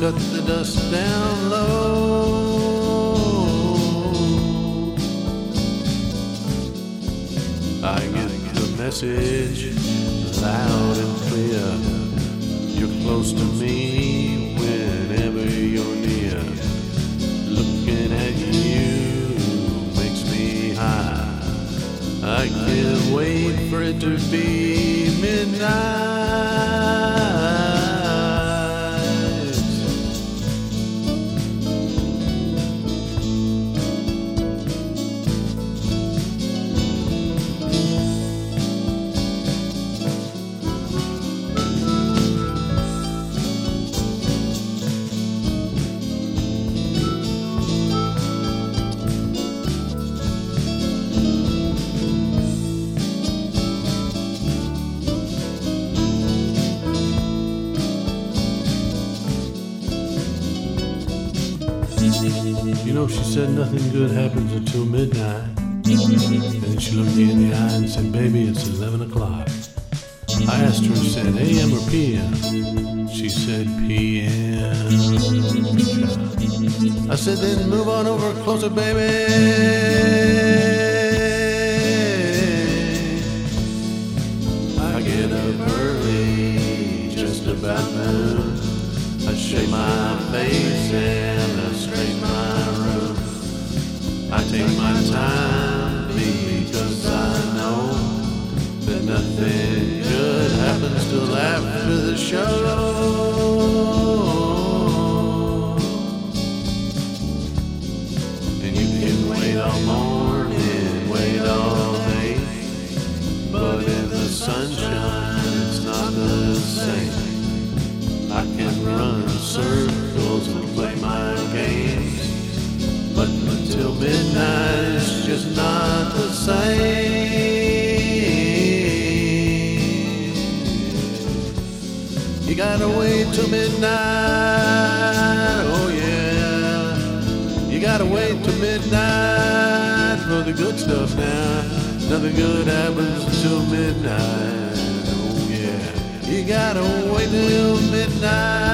cut the dust down low. I get the message loud and clear. You're close to me whenever you're near. Looking at you makes me high. I can't wait for it to be midnight. You know, she said nothing good happens until midnight. And then she looked me in the eye and said, Baby, it's 11 o'clock. I asked her, said, AM or PM? She said, PM. I said, then move on over closer, baby. I get up early, just about noon. I shave my face and I straighten my room. I take my time because I know that nothing good happens till after the show. And you can wait all morning, wait all day, but in the sunshine it's not the same. I can run circles and play my games, but until midnight it's just not the same. You gotta wait till midnight, oh yeah. You gotta wait till midnight for the good stuff now. Nothing good happens until midnight. Oh yeah, you gotta midnight.